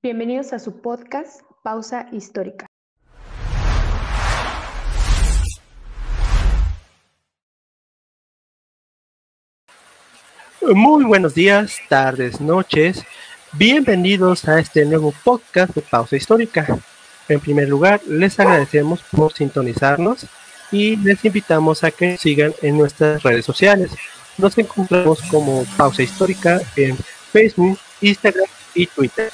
Bienvenidos a su podcast Pausa Histórica. Muy buenos días, tardes, noches. Bienvenidos a este nuevo podcast de Pausa Histórica. En primer lugar, les agradecemos por sintonizarnos y les invitamos a que sigan en nuestras redes sociales. Nos encontramos como Pausa Histórica en Facebook, Instagram y Twitter.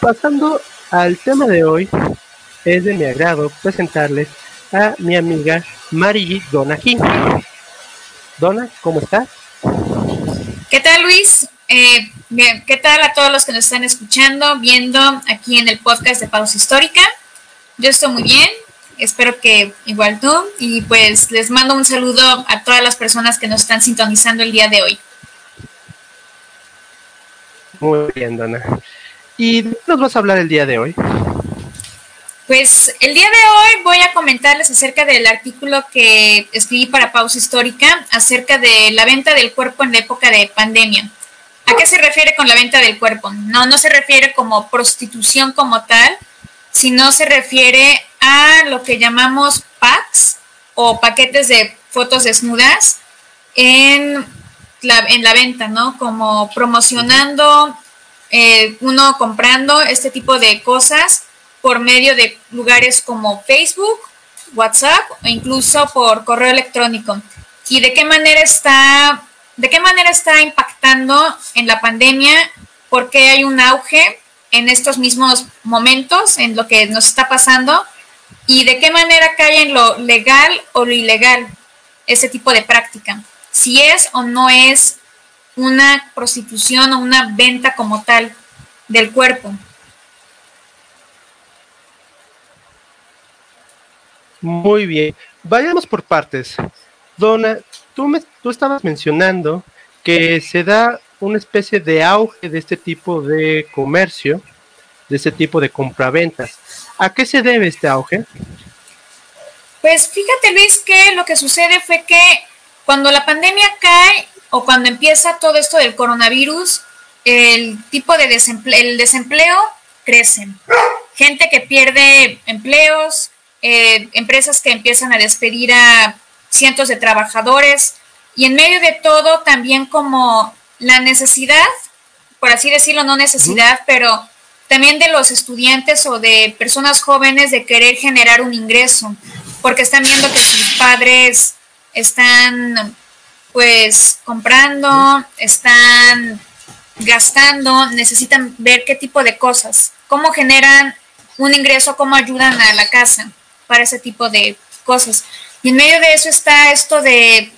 Pasando al tema de hoy, es de mi agrado presentarles a mi amiga Mari Dona King. Dona, ¿cómo estás? ¿Qué tal Luis? Eh, bien, ¿qué tal a todos los que nos están escuchando, viendo aquí en el podcast de Pausa Histórica? Yo estoy muy bien, espero que igual tú, y pues les mando un saludo a todas las personas que nos están sintonizando el día de hoy. Muy bien, Dona. ¿Y de qué nos vas a hablar el día de hoy? Pues el día de hoy voy a comentarles acerca del artículo que escribí para Pausa Histórica acerca de la venta del cuerpo en la época de pandemia. ¿A qué se refiere con la venta del cuerpo? No, no se refiere como prostitución como tal, sino se refiere a lo que llamamos packs o paquetes de fotos desnudas en la, en la venta, ¿no? Como promocionando eh, uno comprando este tipo de cosas por medio de lugares como Facebook, WhatsApp o incluso por correo electrónico. ¿Y de qué manera está, de qué manera está impactando en la pandemia? Porque hay un auge en estos mismos momentos, en lo que nos está pasando, y de qué manera cae en lo legal o lo ilegal ese tipo de práctica. Si es o no es una prostitución o una venta como tal del cuerpo. Muy bien, vayamos por partes. Donna, tú, me, tú estabas mencionando que se da una especie de auge de este tipo de comercio, de este tipo de compraventas. ¿A qué se debe este auge? Pues fíjate Luis que lo que sucede fue que cuando la pandemia cae o cuando empieza todo esto del coronavirus, el tipo de desempleo, el desempleo crece. Gente que pierde empleos, eh, empresas que empiezan a despedir a cientos de trabajadores y en medio de todo también como la necesidad, por así decirlo, no necesidad, pero también de los estudiantes o de personas jóvenes de querer generar un ingreso, porque están viendo que sus padres están pues comprando, están gastando, necesitan ver qué tipo de cosas, cómo generan un ingreso, cómo ayudan a la casa para ese tipo de cosas. Y en medio de eso está esto de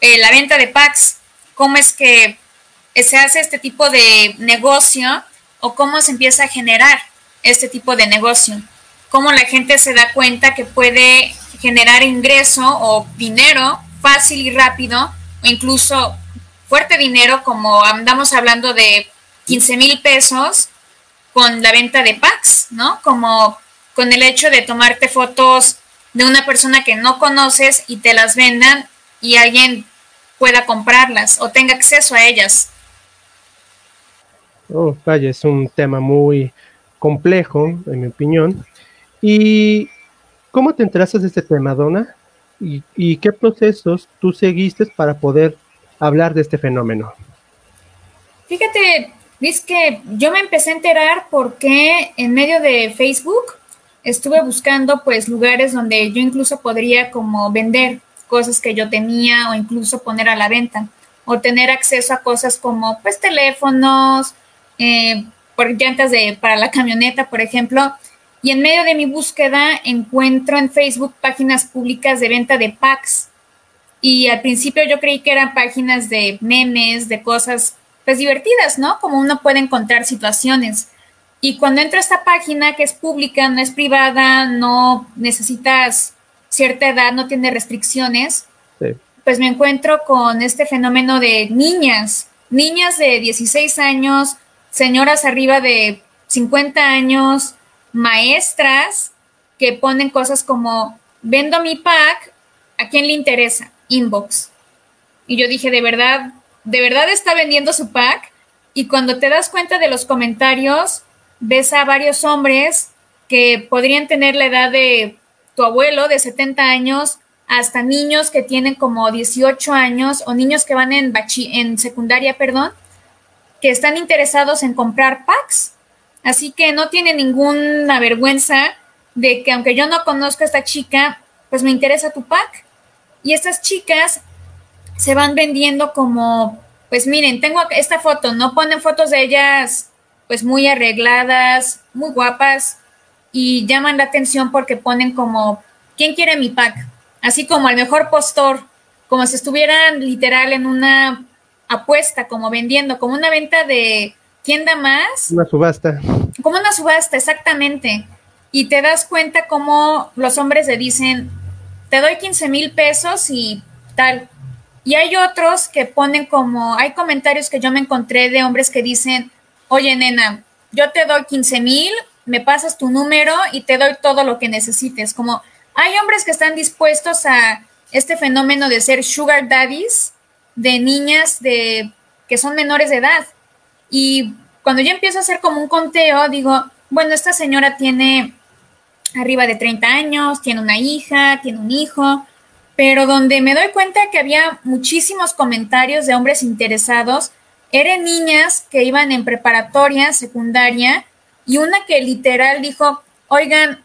eh, la venta de packs, cómo es que se hace este tipo de negocio o cómo se empieza a generar este tipo de negocio, cómo la gente se da cuenta que puede generar ingreso o dinero fácil y rápido o incluso fuerte dinero, como andamos hablando de 15 mil pesos con la venta de packs, ¿no? Como con el hecho de tomarte fotos de una persona que no conoces y te las vendan y alguien pueda comprarlas o tenga acceso a ellas. Oh, vaya, es un tema muy complejo, en mi opinión. ¿Y cómo te enteraste de este tema, Donna? Y, qué procesos tú seguiste para poder hablar de este fenómeno? Fíjate, Luis, que yo me empecé a enterar porque en medio de Facebook estuve buscando pues lugares donde yo incluso podría como vender cosas que yo tenía o incluso poner a la venta o tener acceso a cosas como pues teléfonos, eh, por llantas de, para la camioneta, por ejemplo, y en medio de mi búsqueda encuentro en Facebook páginas públicas de venta de packs. Y al principio yo creí que eran páginas de memes, de cosas pues divertidas, ¿no? Como uno puede encontrar situaciones. Y cuando entro a esta página que es pública, no es privada, no necesitas cierta edad, no tiene restricciones, pues me encuentro con este fenómeno de niñas, niñas de 16 años, señoras arriba de 50 años, maestras que ponen cosas como, vendo mi pack, ¿a quién le interesa? Inbox. Y yo dije, ¿de verdad, de verdad está vendiendo su pack? y cuando te das cuenta de los comentarios, ves a varios hombres que podrían tener la edad de tu abuelo de 70 años, hasta niños que tienen como 18 años o niños que van en, en secundaria, perdón, que están interesados en comprar packs. Así que no tiene ninguna vergüenza de que aunque yo no conozco a esta chica, pues me interesa tu pack. Y estas chicas se van vendiendo como, pues miren, tengo esta foto, no ponen fotos de ellas pues muy arregladas, muy guapas y llaman la atención porque ponen como, ¿quién quiere mi pack? Así como el mejor postor, como si estuvieran literal en una apuesta, como vendiendo, como una venta de quién da más. Una subasta. Como una subasta, exactamente. Y te das cuenta como los hombres le dicen, te doy 15 mil pesos y tal. Y hay otros que ponen como, hay comentarios que yo me encontré de hombres que dicen, oye nena, yo te doy 15 mil, me pasas tu número y te doy todo lo que necesites. Como hay hombres que están dispuestos a este fenómeno de ser sugar daddies de niñas de, que son menores de edad. Y cuando yo empiezo a hacer como un conteo, digo, bueno, esta señora tiene arriba de 30 años, tiene una hija, tiene un hijo, pero donde me doy cuenta que había muchísimos comentarios de hombres interesados, eran niñas que iban en preparatoria, secundaria, y una que literal dijo, oigan,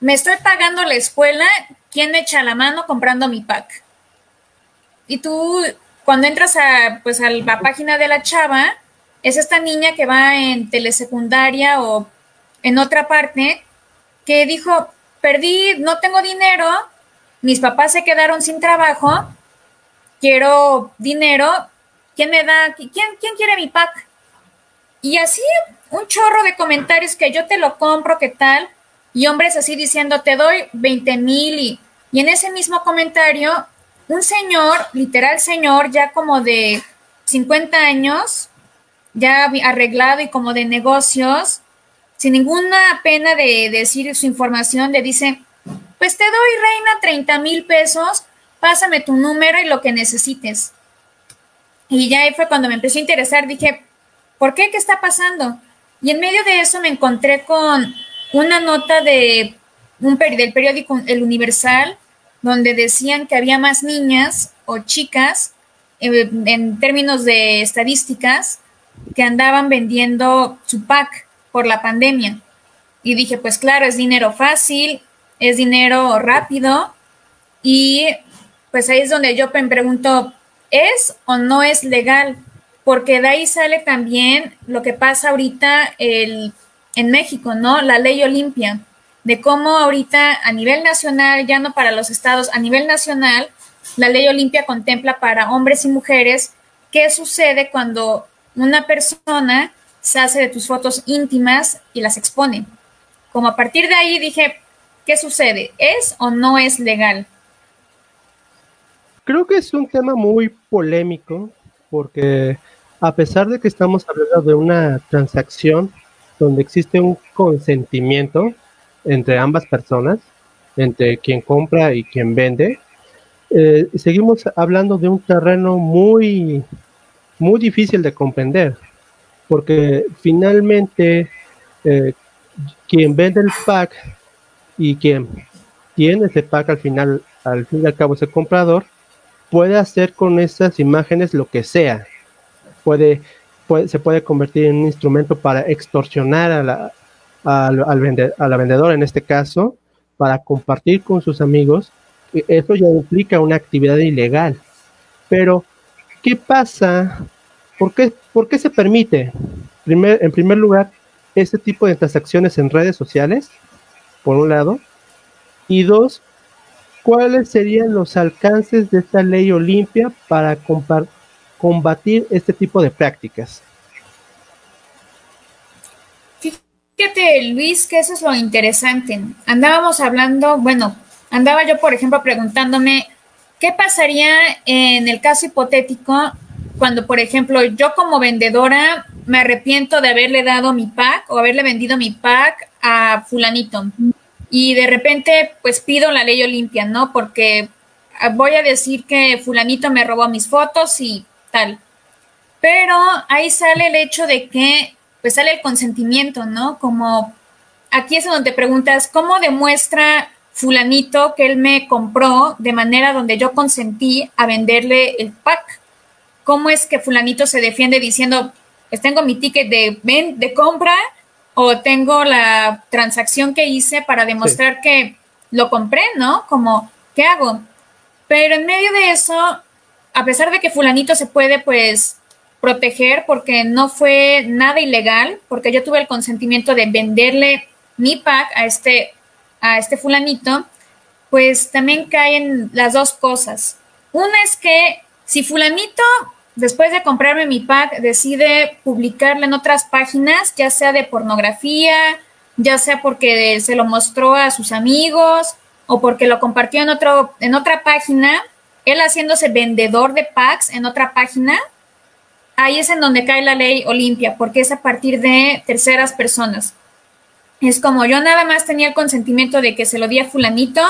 me estoy pagando la escuela, ¿quién me echa la mano comprando mi pack? Y tú, cuando entras a, pues, a la página de la chava, es esta niña que va en telesecundaria o en otra parte, que dijo, perdí, no tengo dinero, mis papás se quedaron sin trabajo, quiero dinero, ¿quién me da? ¿Quién, quién quiere mi pack? Y así un chorro de comentarios que yo te lo compro, ¿qué tal? y hombres así diciendo, te doy 20 mil y, y en ese mismo comentario, un señor, literal señor, ya como de 50 años, ya arreglado y como de negocios, sin ninguna pena de decir su información, le dice, pues te doy, reina, 30 mil pesos, pásame tu número y lo que necesites. Y ya ahí fue cuando me empezó a interesar, dije, ¿por qué? ¿Qué está pasando? Y en medio de eso me encontré con una nota de un del periódico El Universal donde decían que había más niñas o chicas eh, en términos de estadísticas que andaban vendiendo su pack por la pandemia. Y dije, pues claro, es dinero fácil, es dinero rápido y pues ahí es donde yo me pregunto, ¿es o no es legal? Porque de ahí sale también lo que pasa ahorita el en México, ¿no? La ley Olimpia, de cómo ahorita a nivel nacional, ya no para los estados, a nivel nacional, la ley Olimpia contempla para hombres y mujeres qué sucede cuando una persona se hace de tus fotos íntimas y las expone. Como a partir de ahí dije, ¿qué sucede? ¿Es o no es legal? Creo que es un tema muy polémico porque a pesar de que estamos hablando de una transacción donde existe un consentimiento entre ambas personas, entre quien compra y quien vende, eh, seguimos hablando de un terreno muy, muy difícil de comprender, porque finalmente eh, quien vende el pack y quien tiene ese pack al final, al fin y al cabo ese comprador, puede hacer con esas imágenes lo que sea. Puede se puede convertir en un instrumento para extorsionar a la, al, a la vendedora en este caso, para compartir con sus amigos. Eso ya implica una actividad ilegal. Pero, ¿qué pasa? ¿Por qué, por qué se permite? En primer lugar, este tipo de transacciones en redes sociales, por un lado. Y dos, ¿cuáles serían los alcances de esta ley Olimpia para combatir este tipo de prácticas. Fíjate, Luis, que eso es lo interesante. Andábamos hablando, bueno, andaba yo, por ejemplo, preguntándome qué pasaría en el caso hipotético cuando, por ejemplo, yo como vendedora me arrepiento de haberle dado mi pack o haberle vendido mi pack a fulanito. Y de repente, pues pido la ley Olimpia, ¿no? Porque voy a decir que fulanito me robó mis fotos y tal. Pero ahí sale el hecho de que, pues sale el consentimiento, ¿no? Como aquí es donde te preguntas, ¿cómo demuestra fulanito que él me compró de manera donde yo consentí a venderle el pack? ¿Cómo es que fulanito se defiende diciendo, pues tengo mi ticket de, de compra o tengo la transacción que hice para demostrar que lo compré, ¿no? Como, ¿qué hago? Pero en medio de eso, a pesar de que fulanito se puede, pues, proteger porque no fue nada ilegal, porque yo tuve el consentimiento de venderle mi pack a este, a este fulanito, pues también caen las dos cosas. Una es que si fulanito, después de comprarme mi pack, decide publicarlo en otras páginas, ya sea de pornografía, ya sea porque se lo mostró a sus amigos o porque lo compartió en, otro, en otra página, él haciéndose vendedor de packs en otra página, ahí es en donde cae la ley Olimpia, porque es a partir de terceras personas. Es como yo nada más tenía el consentimiento de que se lo di a fulanito,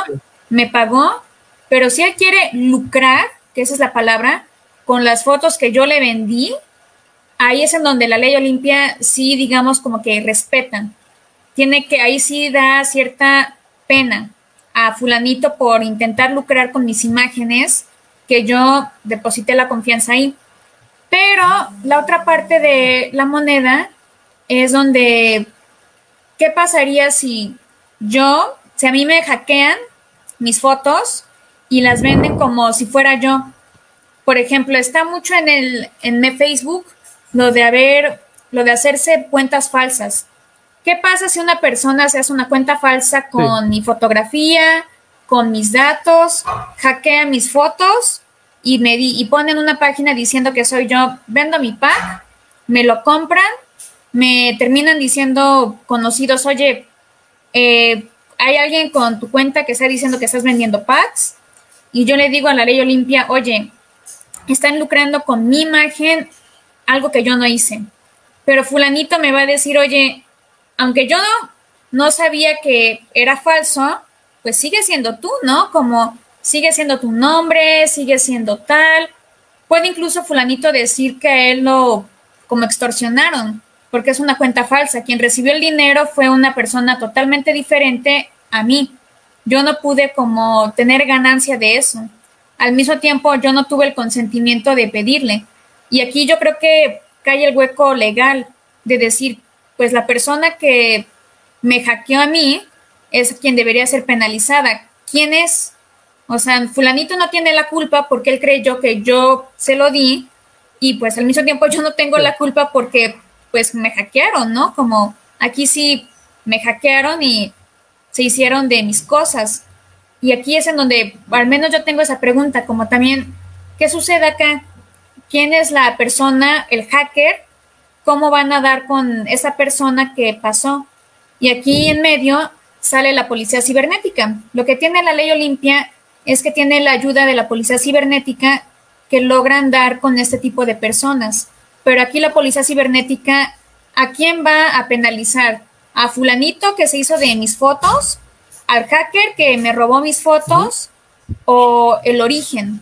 me pagó, pero si él quiere lucrar, que esa es la palabra, con las fotos que yo le vendí, ahí es en donde la ley Olimpia sí, digamos, como que respetan. Tiene que, ahí sí da cierta pena a fulanito por intentar lucrar con mis imágenes, que yo deposité la confianza ahí. Pero la otra parte de la moneda es donde, ¿qué pasaría si yo, si a mí me hackean mis fotos y las venden como si fuera yo? Por ejemplo, está mucho en el en Facebook lo de haber, lo de hacerse cuentas falsas. ¿Qué pasa si una persona se hace una cuenta falsa con mi fotografía, con mis datos, hackea mis fotos y me di, y ponen una página diciendo que soy yo, vendo mi pack, me lo compran, me terminan diciendo conocidos, oye, eh, hay alguien con tu cuenta que está diciendo que estás vendiendo packs y yo le digo a la ley Olimpia, oye, están lucrando con mi imagen algo que yo no hice. Pero fulanito me va a decir, oye, aunque yo no, no sabía que era falso, pues sigue siendo tú, ¿no? Como sigue siendo tu nombre, sigue siendo tal. Puede incluso fulanito decir que a él lo como extorsionaron, porque es una cuenta falsa. Quien recibió el dinero fue una persona totalmente diferente a mí. Yo no pude como tener ganancia de eso. Al mismo tiempo, yo no tuve el consentimiento de pedirle. Y aquí yo creo que cae el hueco legal de decir, pues la persona que me hackeó a mí es quien debería ser penalizada. ¿Quién es? O sea, fulanito no tiene la culpa porque él creyó que yo se lo di y pues al mismo tiempo yo no tengo la culpa porque pues me hackearon, ¿no? Como aquí sí me hackearon y se hicieron de mis cosas. Y aquí es en donde al menos yo tengo esa pregunta, como también, ¿qué sucede acá? ¿Quién es la persona, el hacker? ¿Cómo van a dar con esa persona que pasó? Y aquí en medio sale la policía cibernética. Lo que tiene la ley Olimpia es que tiene la ayuda de la policía cibernética que logran dar con este tipo de personas. Pero aquí la policía cibernética, ¿a quién va a penalizar? ¿A fulanito que se hizo de mis fotos? ¿Al hacker que me robó mis fotos? ¿O el origen?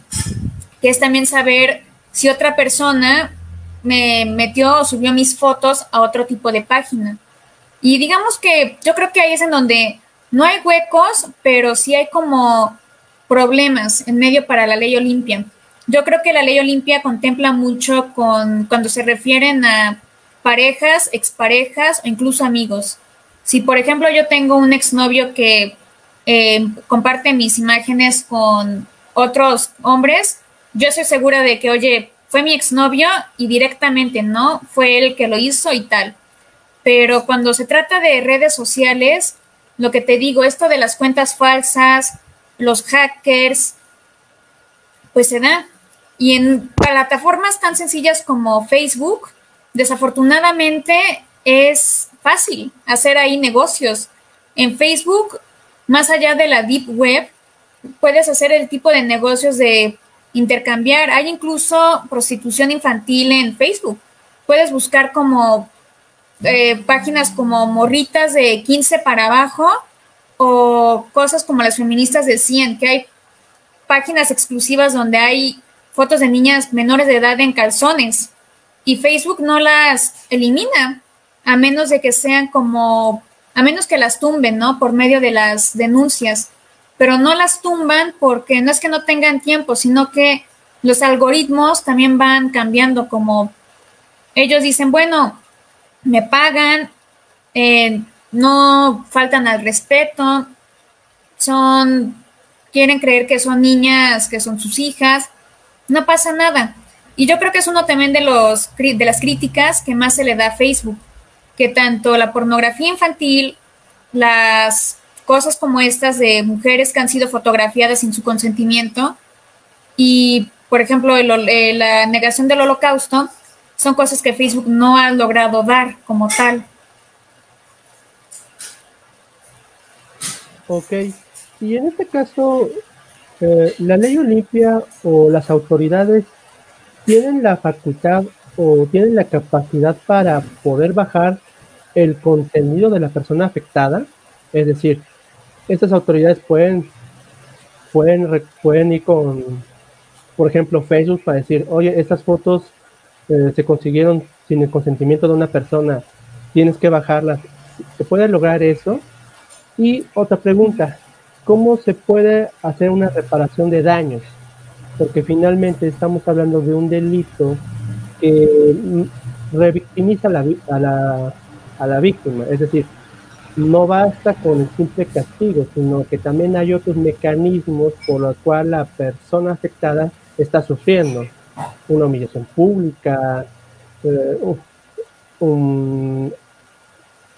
Que es también saber si otra persona me metió o subió mis fotos a otro tipo de página. Y digamos que yo creo que ahí es en donde no hay huecos, pero sí hay como problemas en medio para la ley Olimpia. Yo creo que la ley Olimpia contempla mucho con cuando se refieren a parejas, exparejas o incluso amigos. Si, por ejemplo, yo tengo un exnovio que eh, comparte mis imágenes con otros hombres, yo estoy segura de que, oye, fue mi exnovio y directamente no, fue él que lo hizo y tal. Pero cuando se trata de redes sociales, lo que te digo, esto de las cuentas falsas, los hackers, pues se da. Y en plataformas tan sencillas como Facebook, desafortunadamente es fácil hacer ahí negocios. En Facebook, más allá de la Deep Web, puedes hacer el tipo de negocios de intercambiar. Hay incluso prostitución infantil en Facebook. Puedes buscar como eh, páginas como morritas de 15 para abajo o cosas como las feministas decían, que hay páginas exclusivas donde hay fotos de niñas menores de edad en calzones. y Facebook no las elimina, a menos de que sean como, a menos que las tumben, ¿no? Por medio de las denuncias, pero no las tumban porque no es que no tengan tiempo, sino que los algoritmos también van cambiando, como ellos dicen, bueno, me pagan, eh, no faltan al respeto, son, quieren creer que son niñas, que son sus hijas, no pasa nada. Y yo creo que es uno también de, los, de las críticas que más se le da a Facebook, que tanto la pornografía infantil, las cosas como estas de mujeres que han sido fotografiadas sin su consentimiento y, por ejemplo, eh, la negación del holocausto, son cosas que Facebook no ha logrado dar como tal. Ok, y en este caso, eh, la ley Olimpia o las autoridades tienen la facultad o tienen la capacidad para poder bajar el contenido de la persona afectada. Es decir, estas autoridades pueden, pueden, pueden ir con, por ejemplo, Facebook para decir, oye, estas fotos eh, se consiguieron sin el consentimiento de una persona, tienes que bajarlas. ¿Se puede lograr eso? Y otra pregunta, ¿cómo se puede hacer una reparación de daños? Porque finalmente estamos hablando de un delito que revictimiza a la, a la, a la víctima, es decir, no basta con el simple castigo, sino que también hay otros mecanismos por los cuales la persona afectada está sufriendo una humillación pública, eh,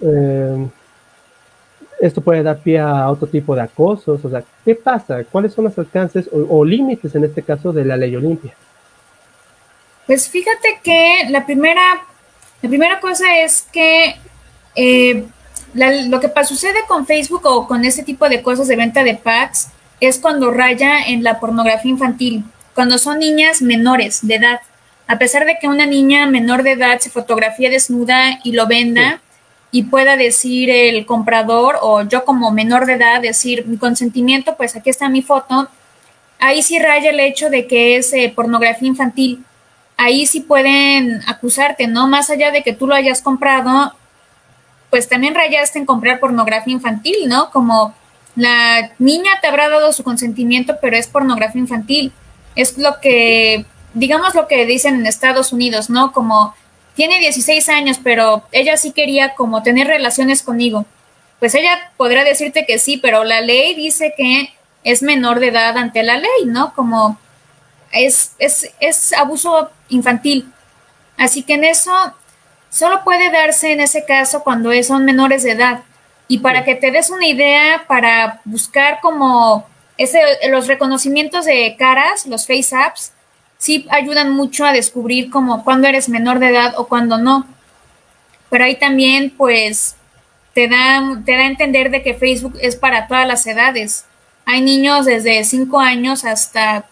eh, esto puede dar pie a otro tipo de acosos, o sea, ¿qué pasa? ¿Cuáles son los alcances o, límites en este caso de la ley Olimpia? Pues fíjate que la primera, la primera cosa es que eh, lo que sucede con Facebook o con ese tipo de cosas de venta de packs es cuando raya en la pornografía infantil cuando son niñas menores de edad. A pesar de que una niña menor de edad se fotografía desnuda y lo venda y pueda decir el comprador o yo como menor de edad decir mi consentimiento, pues aquí está mi foto, ahí sí raya el hecho de que es eh, pornografía infantil. Ahí sí pueden acusarte, ¿no? Más allá de que tú lo hayas comprado, pues también rayaste en comprar pornografía infantil, ¿no? Como la niña te habrá dado su consentimiento, pero es pornografía infantil es lo que, digamos lo que dicen en Estados Unidos, ¿no? Como tiene 16 años, pero ella sí quería como tener relaciones conmigo. Pues ella podrá decirte que sí, pero la ley dice que es menor de edad ante la ley, ¿no? Como es, es, es abuso infantil. Así que en eso solo puede darse en ese caso cuando son menores de edad. Y para que te des una idea, para buscar como los reconocimientos de caras, los face apps, sí ayudan mucho a descubrir como cuando eres menor de edad o cuando no. Pero ahí también, pues, te da, te da a entender de que Facebook es para todas las edades. Hay niños desde 5 años hasta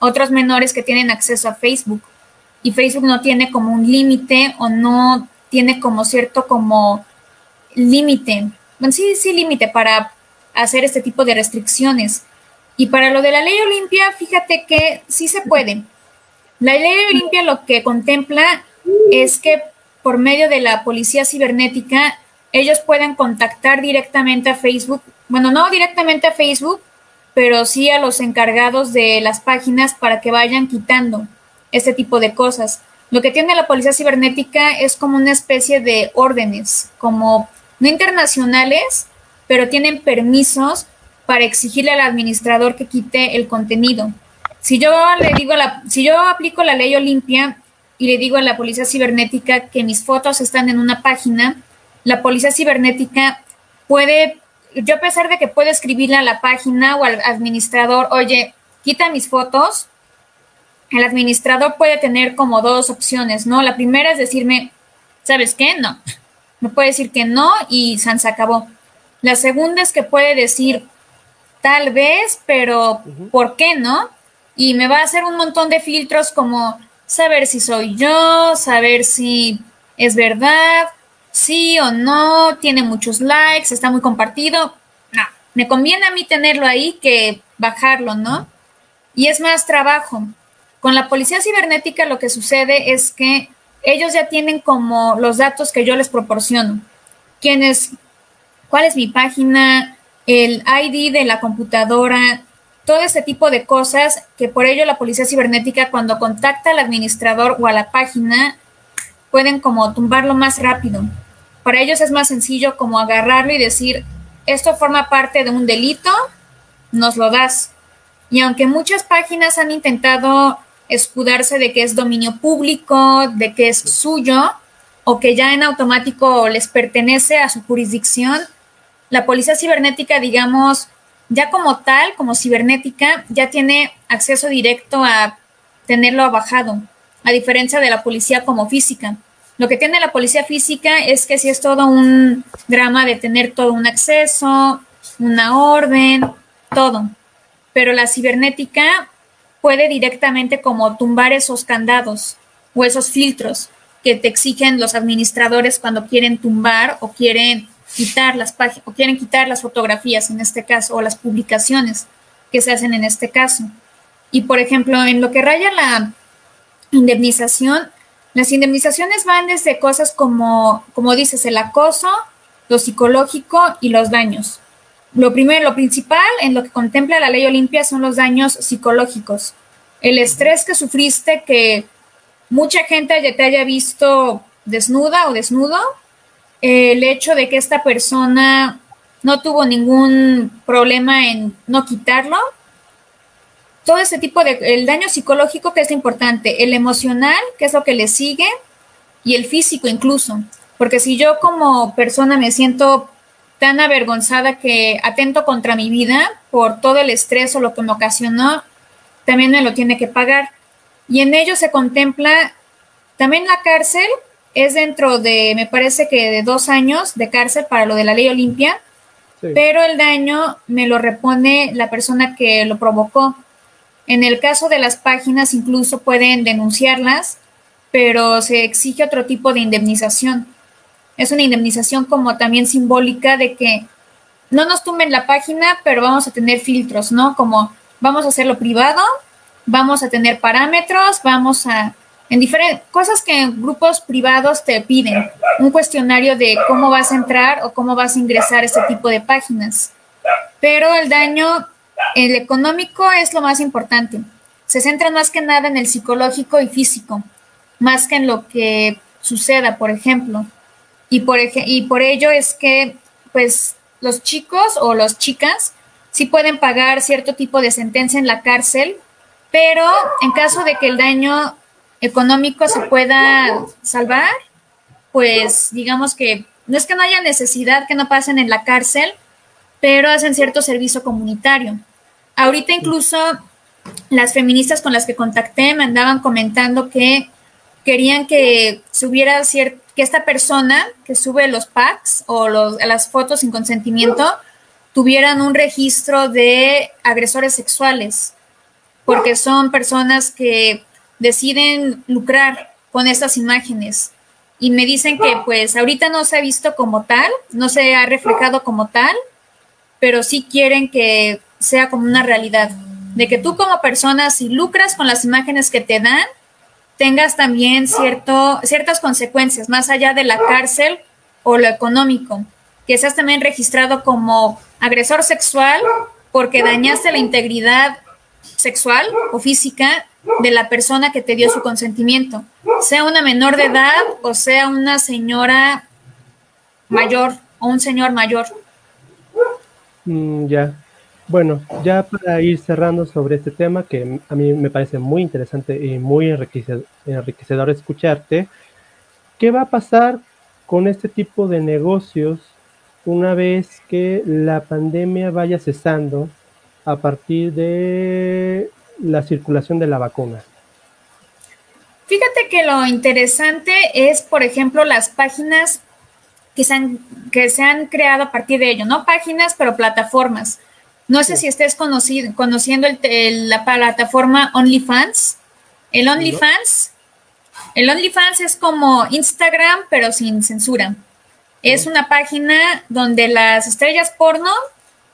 otros menores que tienen acceso a Facebook. Y Facebook no tiene como un límite o no tiene como cierto como límite. Bueno, sí, sí, límite para hacer este tipo de restricciones. Y para lo de la ley Olimpia, fíjate que sí se puede. La ley Olimpia lo que contempla es que por medio de la policía cibernética, ellos pueden contactar directamente a Facebook, bueno, no directamente a Facebook, pero sí a los encargados de las páginas para que vayan quitando este tipo de cosas. Lo que tiene la policía cibernética es como una especie de órdenes, como no internacionales, pero tienen permisos para exigirle al administrador que quite el contenido. Si yo le digo la, si yo aplico la ley Olimpia y le digo a la policía cibernética que mis fotos están en una página, la policía cibernética puede, yo a pesar de que puedo escribirle a la página o al administrador, oye, quita mis fotos, el administrador puede tener como dos opciones, ¿no? La primera es decirme, ¿sabes qué? No. Me puede decir que no y se acabó. La segunda es que puede decir, tal vez, pero ¿por qué no? Y me va a hacer un montón de filtros como saber si soy yo, saber si es verdad, sí o no, tiene muchos likes, está muy compartido. No, me conviene a mí tenerlo ahí que bajarlo, ¿no? Y es más trabajo. Con la policía cibernética lo que sucede es que ellos ya tienen como los datos que yo les proporciono. ¿Quién es? ¿Cuál es mi página? El ID de la computadora, todo este tipo de cosas que por ello la policía cibernética cuando contacta al administrador o a la página pueden como tumbarlo más rápido. Para ellos es más sencillo como agarrarlo y decir, esto forma parte de un delito, nos lo das. Y aunque muchas páginas han intentado escudarse de que es dominio público, de que es suyo, o que ya en automático les pertenece a su jurisdicción, la policía cibernética, digamos, ya como tal, como cibernética, ya tiene acceso directo a tenerlo bajado, a diferencia de la policía como física. Lo que tiene la policía física es que si es todo un drama de tener todo un acceso, una orden, todo. Pero la cibernética puede directamente como tumbar esos candados o esos filtros que te exigen los administradores cuando quieren tumbar o quieren quitar las páginas o quieren quitar las fotografías en este caso o las publicaciones que se hacen en este caso. Y por ejemplo, en lo que raya la indemnización, las indemnizaciones van desde cosas como, como dices, el acoso, lo psicológico y los daños. Lo primero, lo principal en lo que contempla la ley Olimpia son los daños psicológicos. El estrés que sufriste, que mucha gente te haya visto desnuda o desnudo, el hecho de que esta persona no tuvo ningún problema en no quitarlo. Todo ese tipo de, el daño psicológico que es importante, el emocional, que es lo que le sigue, y el físico incluso. Porque si yo como persona me siento tan avergonzada que atento contra mi vida por todo el estrés o lo que me ocasionó, también me lo tiene que pagar. Y en ello se contempla también la cárcel, es dentro de, me parece que de dos años de cárcel para lo de la ley Olimpia, pero el daño me lo repone la persona que lo provocó. En el caso de las páginas incluso pueden denunciarlas, pero se exige otro tipo de indemnización. Es una indemnización como también simbólica de que no nos tumben la página, pero vamos a tener filtros, ¿no? Como vamos a hacerlo privado, vamos a tener parámetros, vamos a en diferentes cosas que en grupos privados te piden, un cuestionario de cómo vas a entrar o cómo vas a ingresar a este tipo de páginas. Pero el daño, el económico es lo más importante. Se centra más que nada en el psicológico y físico, más que en lo que suceda, por ejemplo. Y por, y por ello es que, pues, los chicos o las chicas sí pueden pagar cierto tipo de sentencia en la cárcel, pero en caso de que el daño económico se pueda salvar, pues digamos que no es que no haya necesidad que no pasen en la cárcel, pero hacen cierto servicio comunitario. Ahorita incluso las feministas con las que contacté me andaban comentando que querían que subiera cierto, que esta persona que sube los packs o los, las fotos sin consentimiento tuvieran un registro de agresores sexuales, porque son personas que deciden lucrar con estas imágenes. Y me dicen que pues ahorita no se ha visto como tal, no se ha reflejado como tal, pero sí quieren que sea como una realidad, de que tú como persona, si lucras con las imágenes que te dan, tengas también cierto, ciertas consecuencias, más allá de la cárcel o lo económico, que seas también registrado como agresor sexual porque dañaste la integridad sexual o física de la persona que te dio su consentimiento, sea una menor de edad o sea una señora mayor o un señor mayor. Mm, ya. Bueno, ya para ir cerrando sobre este tema, que a mí me parece muy interesante y muy enriquecedor escucharte, ¿qué va a pasar con este tipo de negocios una vez que la pandemia vaya cesando a partir de la circulación de la vacuna? Fíjate que lo interesante es, por ejemplo, las páginas que se han, que se han creado a partir de ello, no páginas, pero plataformas. No sé si estés conociendo la plataforma OnlyFans. El OnlyFans, el OnlyFans es como Instagram, pero sin censura. Es una página donde las estrellas porno,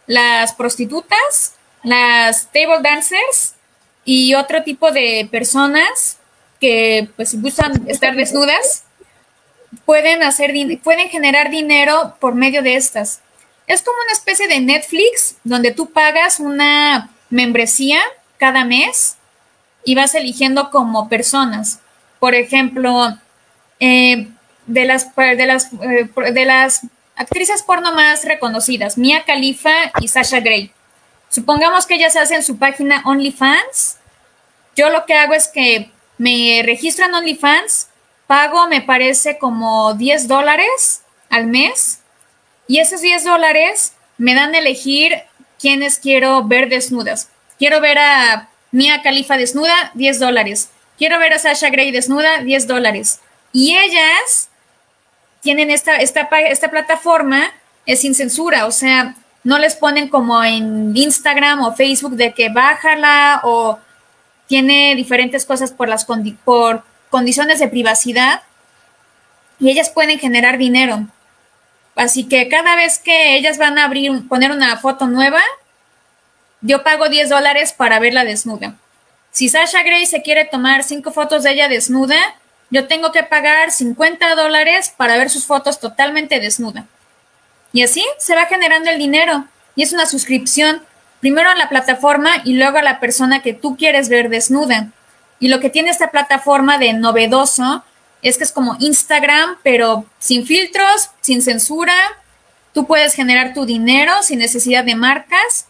las prostitutas, las table dancers y otro tipo de personas que pues gustan estar desnudas, pueden hacer pueden generar dinero por medio de estas. Es como una especie de Netflix donde tú pagas una membresía cada mes y vas eligiendo como personas. Por ejemplo, eh, de, las, de, las, eh, de las actrices porno más reconocidas, Mia Khalifa y Sasha Grey. Supongamos que ellas hacen su página OnlyFans. Yo lo que hago es que me registro en OnlyFans, pago, me parece como 10 dólares al mes, y esos 10 dólares me dan a elegir quiénes quiero ver desnudas. Quiero ver a Mia Khalifa desnuda, 10 dólares. Quiero ver a Sasha Grey desnuda, 10 dólares. Y ellas tienen esta, esta, esta plataforma, es sin censura, o sea, no les ponen como en Instagram o Facebook de que bájala o tiene diferentes cosas por las por condiciones de privacidad y ellas pueden generar dinero. Así que cada vez que ellas van a abrir, poner una foto nueva, yo pago 10 dólares para verla desnuda. Si Sasha Gray se quiere tomar cinco fotos de ella desnuda, yo tengo que pagar 50 dólares para ver sus fotos totalmente desnuda. Y así se va generando el dinero. Y es una suscripción primero a la plataforma y luego a la persona que tú quieres ver desnuda. Y lo que tiene esta plataforma de novedoso es que es como Instagram, pero sin filtros, sin censura. Tú puedes generar tu dinero sin necesidad de marcas.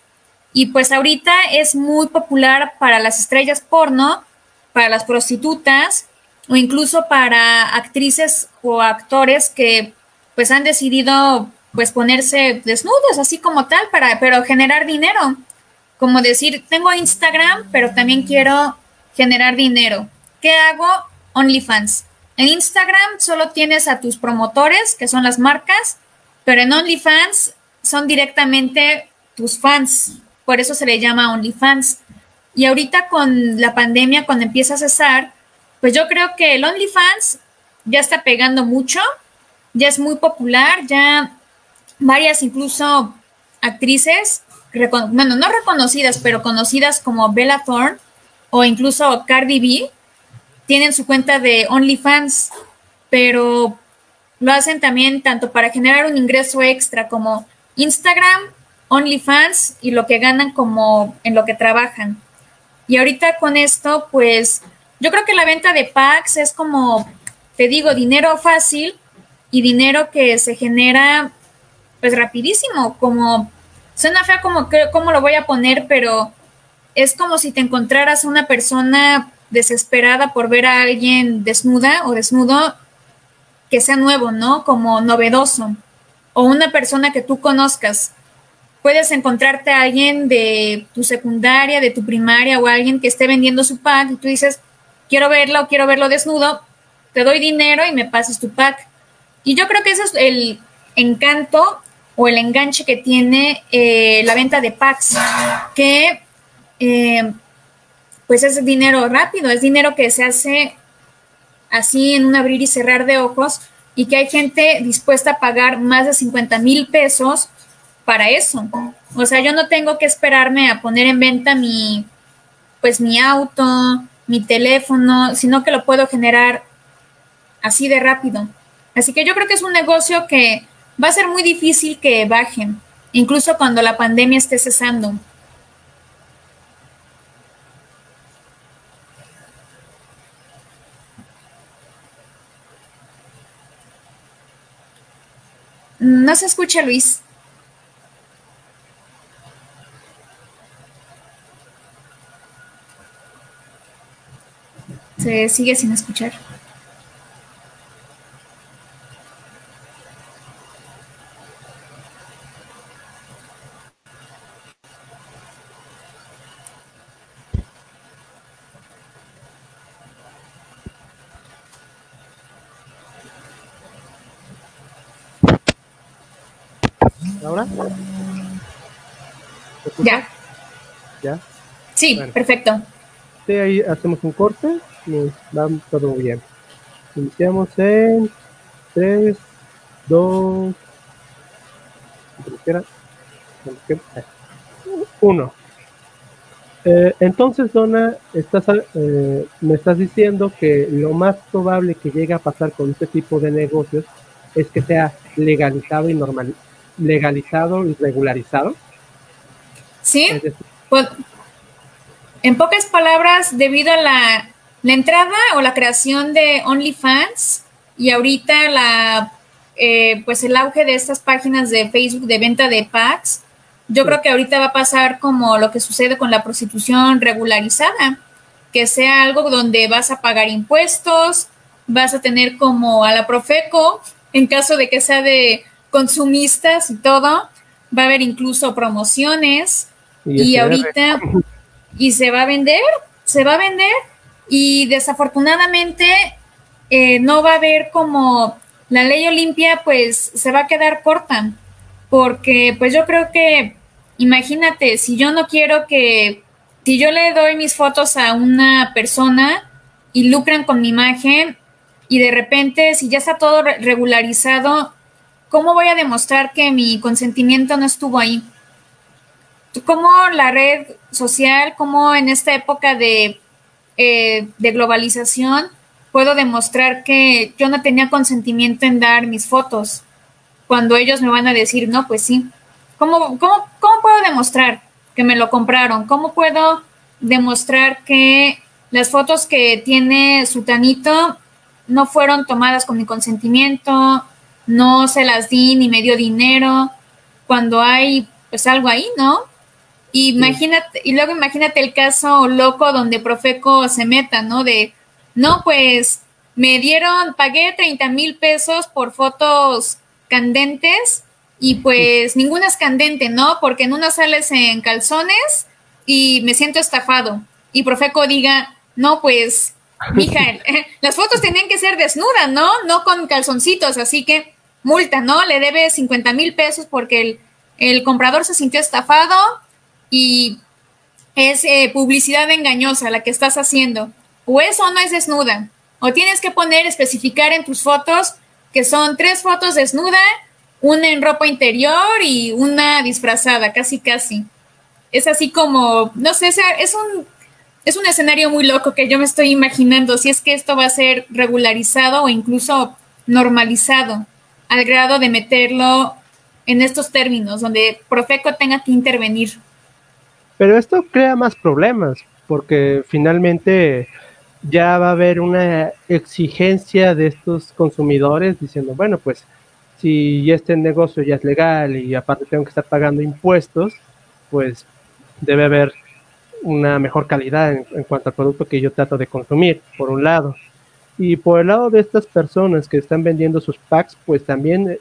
Y pues ahorita es muy popular para las estrellas porno, para las prostitutas o incluso para actrices o actores que pues han decidido pues ponerse desnudos, así como tal, para, pero generar dinero. Como decir, tengo Instagram, pero también quiero generar dinero. ¿Qué hago? OnlyFans. En Instagram solo tienes a tus promotores, que son las marcas, pero en OnlyFans son directamente tus fans. Por eso se le llama OnlyFans. Y ahorita con la pandemia, cuando empieza a cesar, pues yo creo que el OnlyFans ya está pegando mucho, ya es muy popular, ya varias incluso actrices, bueno, no reconocidas, pero conocidas como Bella Thorne o incluso Cardi B, tienen su cuenta de OnlyFans, pero lo hacen también tanto para generar un ingreso extra como Instagram, OnlyFans y lo que ganan como en lo que trabajan. Y ahorita con esto, pues yo creo que la venta de packs es como, te digo, dinero fácil y dinero que se genera pues rapidísimo, como suena fea como cómo lo voy a poner, pero es como si te encontraras una persona desesperada por ver a alguien desnuda o desnudo que sea nuevo, ¿no? Como novedoso. O una persona que tú conozcas. Puedes encontrarte a alguien de tu secundaria, de tu primaria o alguien que esté vendiendo su pack y tú dices, quiero verlo quiero verlo desnudo, te doy dinero y me pasas tu pack. Y yo creo que ese es el encanto o el enganche que tiene eh, la venta de packs, que eh, pues es dinero rápido, es dinero que se hace así en un abrir y cerrar de ojos y que hay gente dispuesta a pagar más de 50 mil pesos para eso. O sea, yo no tengo que esperarme a poner en venta mi, pues mi auto, mi teléfono, sino que lo puedo generar así de rápido. Así que yo creo que es un negocio que va a ser muy difícil que bajen, incluso cuando la pandemia esté cesando. No se escucha, Luis. Se sigue sin escuchar. ¿Ahora? Ya. ¿Ya? Sí, perfecto. Sí, ahí hacemos un corte y va todo bien. Iniciamos en 3, 2, 1. Eh, entonces, Donna, estás, eh, me estás diciendo que lo más probable que llegue a pasar con este tipo de negocios es que sea legalizado y normal, legalizado y regularizado. Sí. Pues, en pocas palabras, debido a la, la, entrada o la creación de OnlyFans y ahorita la eh, pues el auge de estas páginas de Facebook de venta de packs, yo creo que ahorita va a pasar como lo que sucede con la prostitución regularizada, que sea algo donde vas a pagar impuestos, vas a tener como a la Profeco, en caso de que sea de consumistas y todo, va a haber incluso promociones. Y, ahorita y se va a vender, se va a vender y desafortunadamente eh, no va a haber como la ley Olimpia pues se va a quedar corta porque pues yo creo que imagínate si yo no quiero que si yo le doy mis fotos a una persona y lucran con mi imagen y de repente si ya está todo regularizado ¿cómo voy a demostrar que mi consentimiento no estuvo ahí? ¿Cómo la red social, cómo en esta época de, eh, de globalización puedo demostrar que yo no tenía consentimiento en dar mis fotos? Cuando ellos me van a decir, no, pues sí. ¿Cómo, cómo, cómo puedo demostrar que me lo compraron? ¿Cómo puedo demostrar que las fotos que tiene Sultanito no fueron tomadas con mi consentimiento, no se las di ni me dio dinero, cuando hay pues algo ahí, ¿no? Imagínate, y luego imagínate el caso loco donde Profeco se meta, ¿no? De, no, pues me dieron, pagué 30 mil pesos por fotos candentes y pues ninguna es candente, ¿no? Porque en una sales en calzones y me siento estafado. Y Profeco diga, no, pues, mija, las fotos tenían que ser desnudas, ¿no? No con calzoncitos, así que multa, ¿no? Le debe 50 mil pesos porque el, comprador se sintió estafado y es eh, publicidad engañosa la que estás haciendo. O eso no es desnuda. O tienes que poner, especificar en tus fotos que son tres fotos desnuda, una en ropa interior y una disfrazada, casi casi. Es así como, no sé, es un, es un escenario muy loco que yo me estoy imaginando si es que esto va a ser regularizado o incluso normalizado al grado de meterlo en estos términos, donde Profeco tenga que intervenir. Pero esto crea más problemas, porque finalmente ya va a haber una exigencia de estos consumidores diciendo, bueno, pues si este negocio ya es legal y aparte tengo que estar pagando impuestos, pues debe haber una mejor calidad en, en, cuanto al producto que yo trato de consumir, por un lado. Y por el lado de estas personas que están vendiendo sus packs, pues también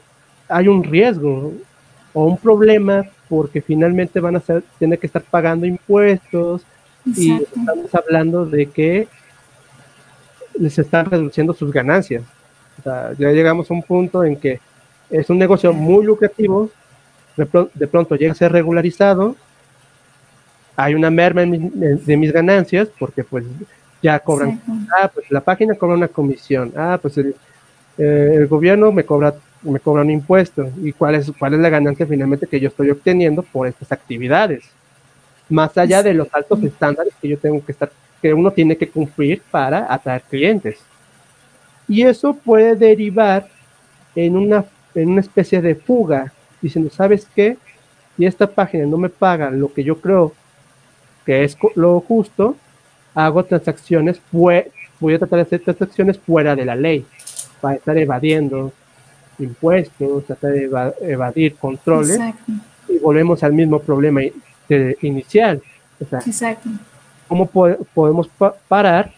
hay un riesgo o un problema porque finalmente van a ser, tener que estar pagando impuestos y estamos hablando de que les están reduciendo sus ganancias. ya llegamos a un punto en que es un negocio muy lucrativo, de, pronto llega a ser regularizado, hay una merma de mis ganancias porque pues ya cobran, ah, pues la página cobra una comisión, ah, pues el, eh, el gobierno me cobra, me cobra un impuesto, y cuál es, cuál es la ganancia finalmente que yo estoy obteniendo por estas actividades, más allá de los altos estándares que yo tengo que estar, que uno tiene que cumplir para atraer clientes. Y eso puede derivar en una, en una especie de fuga, diciendo, ¿sabes qué? Si esta página no me paga lo que yo creo que es lo justo, hago transacciones, voy a tratar de hacer transacciones fuera de la ley, para estar evadiendo impuestos, tratar de evadir controles, y volvemos al mismo problema inicial. Exacto. ¿Cómo podemos parar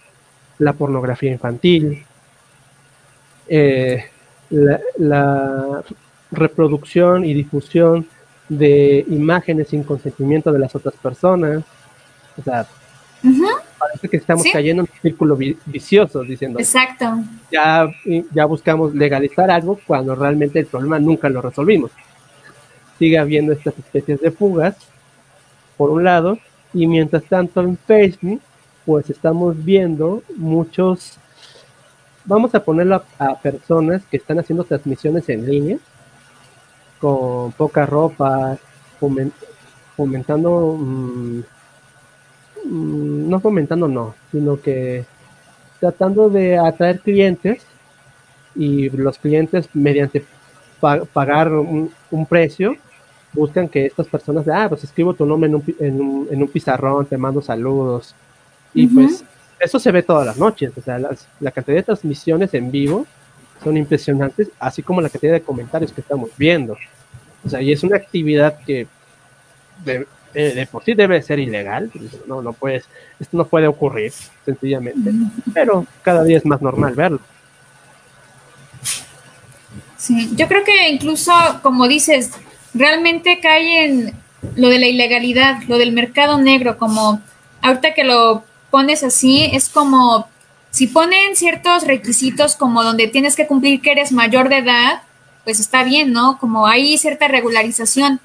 la pornografía infantil? Eh, la, la, reproducción y difusión de imágenes sin consentimiento de las otras personas. O sea, parece que estamos cayendo en un círculo vicioso, diciendo. Exacto. Ya, ya buscamos legalizar algo cuando realmente el problema nunca lo resolvimos. Sigue habiendo estas especies de fugas, por un lado, y mientras tanto en Facebook, pues estamos viendo muchos, vamos a ponerlo a, personas que están haciendo transmisiones en línea, con poca ropa, fomentando mm, no fomentando no, sino que tratando de atraer clientes y los clientes mediante pagar un, precio buscan que estas personas, ah, pues escribo tu nombre en un, en un, en un pizarrón, te mando saludos. Y pues eso se ve todas las noches, o sea, la cantidad de transmisiones en vivo son impresionantes, así como la cantidad de comentarios que estamos viendo. O sea, y es una actividad que de, de por sí debe ser ilegal, no, no puedes, esto no puede ocurrir, sencillamente, pero cada día es más normal verlo. Sí, yo creo que incluso, como dices, realmente cae en lo de la ilegalidad, lo del mercado negro, como ahorita que lo pones así, es como si ponen ciertos requisitos como donde tienes que cumplir que eres mayor de edad, pues está bien, ¿no? Como hay cierta regularización.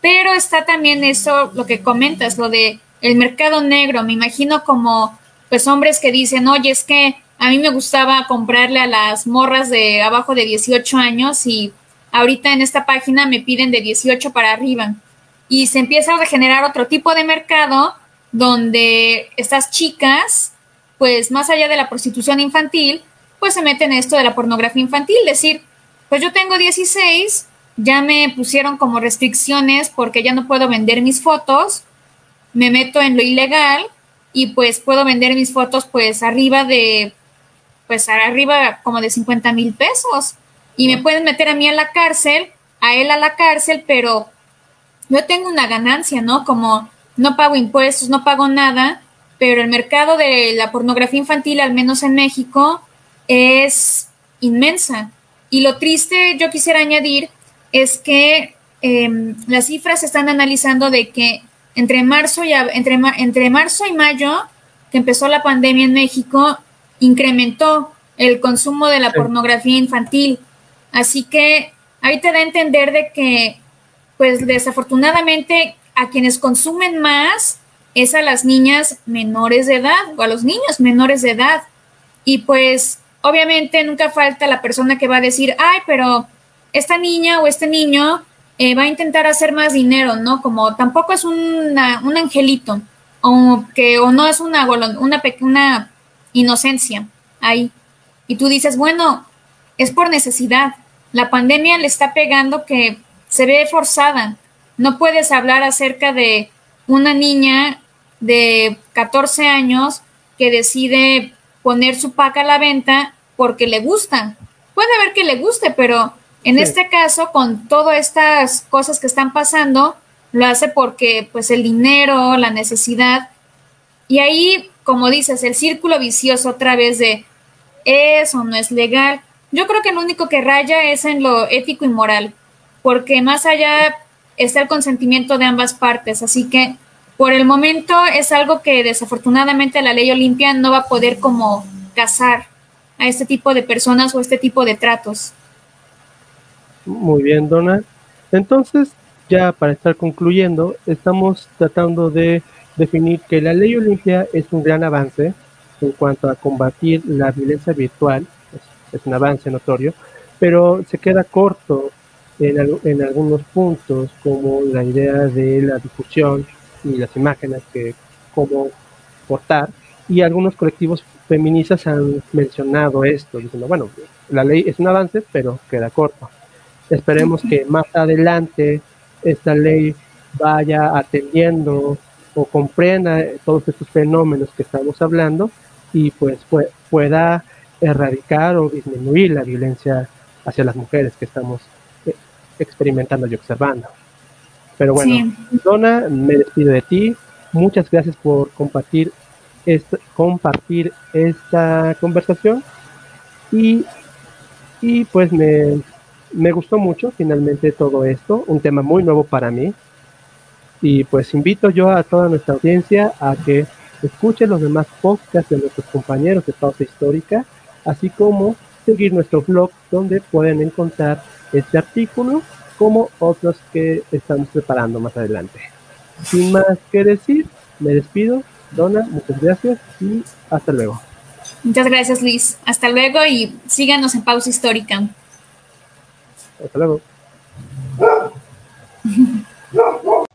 Pero está también eso, lo que comentas, lo de el mercado negro. Me imagino como, pues, hombres que dicen, oye, es que a mí me gustaba comprarle a las morras de abajo de 18 años y ahorita en esta página me piden de 18 para arriba. Y se empieza a generar otro tipo de mercado donde estas chicas, pues más allá de la prostitución infantil, pues se meten en esto de la pornografía infantil, decir, pues yo tengo 16, ya me pusieron como restricciones porque ya no puedo vender mis fotos, me meto en lo ilegal y pues puedo vender mis fotos pues arriba de, pues arriba como de 50 mil pesos y me pueden meter a mí a la cárcel, a él a la cárcel, pero yo tengo una ganancia, ¿no? Como no pago impuestos, no pago nada, pero el mercado de la pornografía infantil, al menos en México, es inmensa. Y lo triste, yo quisiera añadir, es que em, las cifras se están analizando de que entre marzo, y, entre, entre marzo y mayo, que empezó la pandemia en México, incrementó el consumo de la pornografía infantil. Así que ahí te da a entender de que, pues desafortunadamente, a quienes consumen más es a las niñas menores de edad o a los niños menores de edad. Y pues obviamente nunca falta la persona que va a decir, ay, pero esta niña o este niño eh, va a intentar hacer más dinero, ¿no? Como tampoco es una, un angelito o que o no es una, una, una inocencia ahí. Y tú dices, bueno, es por necesidad. La pandemia le está pegando que se ve forzada no puedes hablar acerca de una niña de 14 años que decide poner su paca a la venta porque le gusta. Puede haber que le guste, pero en este caso, con todas estas cosas que están pasando, lo hace porque pues el dinero, la necesidad. Y ahí, como dices, el círculo vicioso otra vez de eso no es legal. Yo creo que lo único que raya es en lo ético y moral, porque más allá está el consentimiento de ambas partes. Así que por el momento es algo que desafortunadamente la ley Olimpia no va a poder como casar a este tipo de personas o este tipo de tratos. Muy bien, Dona. Entonces, ya para estar concluyendo, estamos tratando de definir que la ley Olimpia es un gran avance en cuanto a combatir la violencia virtual, es un avance notorio, pero se queda corto en, algunos puntos, como la idea de la difusión y las imágenes que cómo portar, y algunos colectivos feministas han mencionado esto, diciendo, bueno, la ley es un avance, pero queda corto. Esperemos que más adelante esta ley vaya atendiendo o comprenda todos estos fenómenos que estamos hablando y pues pueda erradicar o disminuir la violencia hacia las mujeres que estamos experimentando y observando. Pero bueno, Dona, me despido de ti. Muchas gracias por compartir esta, compartir esta conversación. Y, y pues me, me gustó mucho finalmente todo esto, un tema muy nuevo para mí. Y pues invito yo a toda nuestra audiencia a que escuche los demás podcasts de nuestros compañeros de Pausa Histórica, así como seguir nuestro blog donde pueden encontrar este artículo como otros que estamos preparando más adelante. Sin más que decir, me despido. Dona, muchas gracias y hasta luego. Muchas gracias Luis. Hasta luego y síganos en Pausa Histórica. Hasta luego.